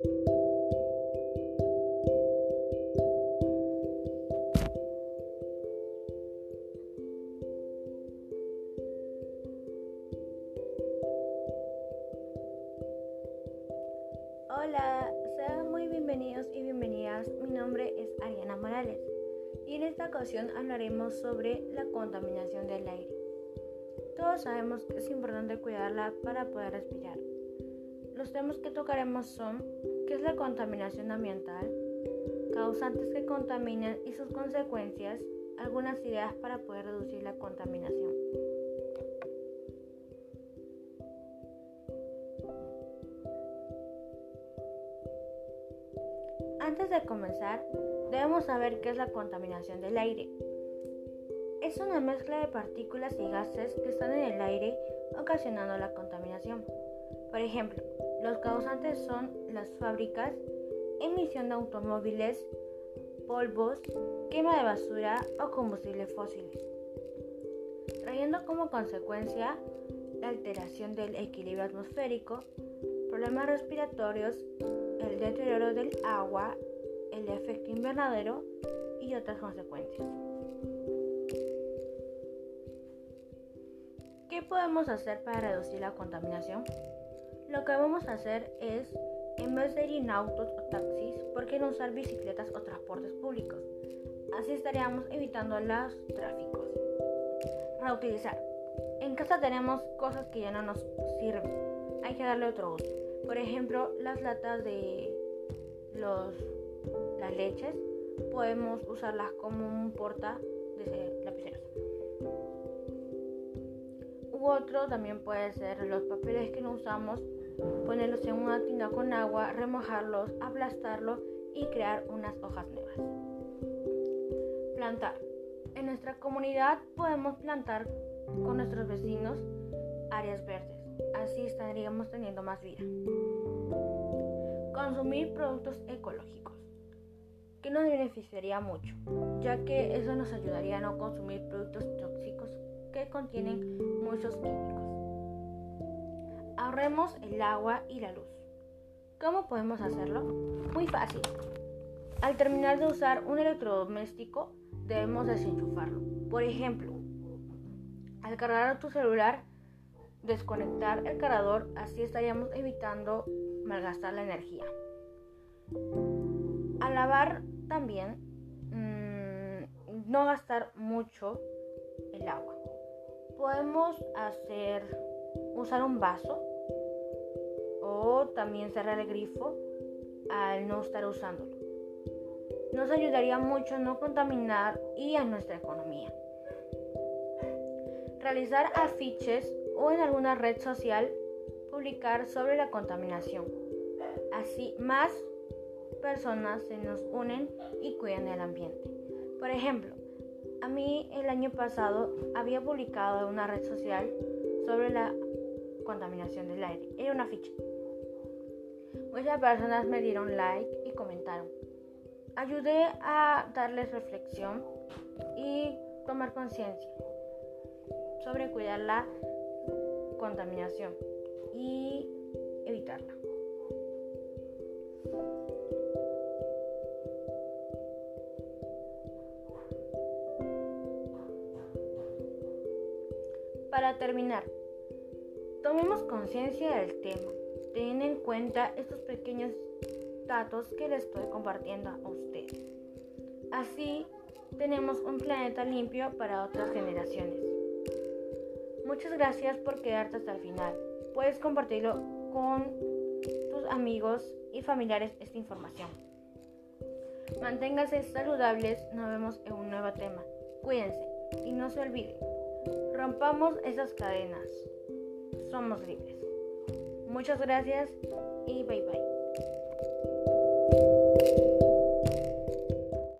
Hola, sean muy bienvenidos y bienvenidas. Mi nombre es Ariana Morales y en esta ocasión hablaremos sobre la contaminación del aire. Todos sabemos que es importante cuidarla para poder respirar. Los temas que tocaremos son qué es la contaminación ambiental, causantes que contaminan y sus consecuencias, algunas ideas para poder reducir la contaminación. Antes de comenzar, debemos saber qué es la contaminación del aire. Es una mezcla de partículas y gases que están en el aire ocasionando la contaminación. Por ejemplo, los causantes son las fábricas, emisión de automóviles, polvos, quema de basura o combustibles fósiles, trayendo como consecuencia la alteración del equilibrio atmosférico, problemas respiratorios, el deterioro del agua, el efecto invernadero y otras consecuencias. ¿Qué podemos hacer para reducir la contaminación? Lo que vamos a hacer es, en vez de ir en autos o taxis, ¿por qué no usar bicicletas o transportes públicos? Así estaríamos evitando los tráficos. Reutilizar. En casa tenemos cosas que ya no nos sirven. Hay que darle otro uso. Por ejemplo, las latas de los, las leches podemos usarlas como un porta de lapiceros. U otro también puede ser los papeles que no usamos, ponerlos en una tina con agua, remojarlos, aplastarlos y crear unas hojas nuevas. Plantar. En nuestra comunidad podemos plantar con nuestros vecinos áreas verdes así estaríamos teniendo más vida. Consumir productos ecológicos, que nos beneficiaría mucho, ya que eso nos ayudaría a no consumir productos tóxicos que contienen muchos químicos. Ahorremos el agua y la luz. ¿Cómo podemos hacerlo? Muy fácil. Al terminar de usar un electrodoméstico, debemos desenchufarlo. Por ejemplo, al cargar tu celular, desconectar el cargador, así estaríamos evitando malgastar la energía. Al lavar también, mm, no gastar mucho el agua. Podemos hacer, usar un vaso o también cerrar el grifo al no estar usándolo. Nos ayudaría mucho a no contaminar y a nuestra economía. Realizar afiches o en alguna red social publicar sobre la contaminación. Así más personas se nos unen y cuidan el ambiente. Por ejemplo, a mí el año pasado había publicado en una red social sobre la contaminación del aire. Era una ficha. Muchas personas me dieron like y comentaron. Ayudé a darles reflexión y tomar conciencia sobre cuidar la contaminación y evitarla. Para terminar, tomemos conciencia del tema, teniendo en cuenta estos pequeños datos que les estoy compartiendo a ustedes. Así tenemos un planeta limpio para otras generaciones. Muchas gracias por quedarte hasta el final. Puedes compartirlo con tus amigos y familiares esta información. Manténgase saludables, nos vemos en un nuevo tema. Cuídense y no se olviden, rompamos esas cadenas. Somos libres. Muchas gracias y bye bye.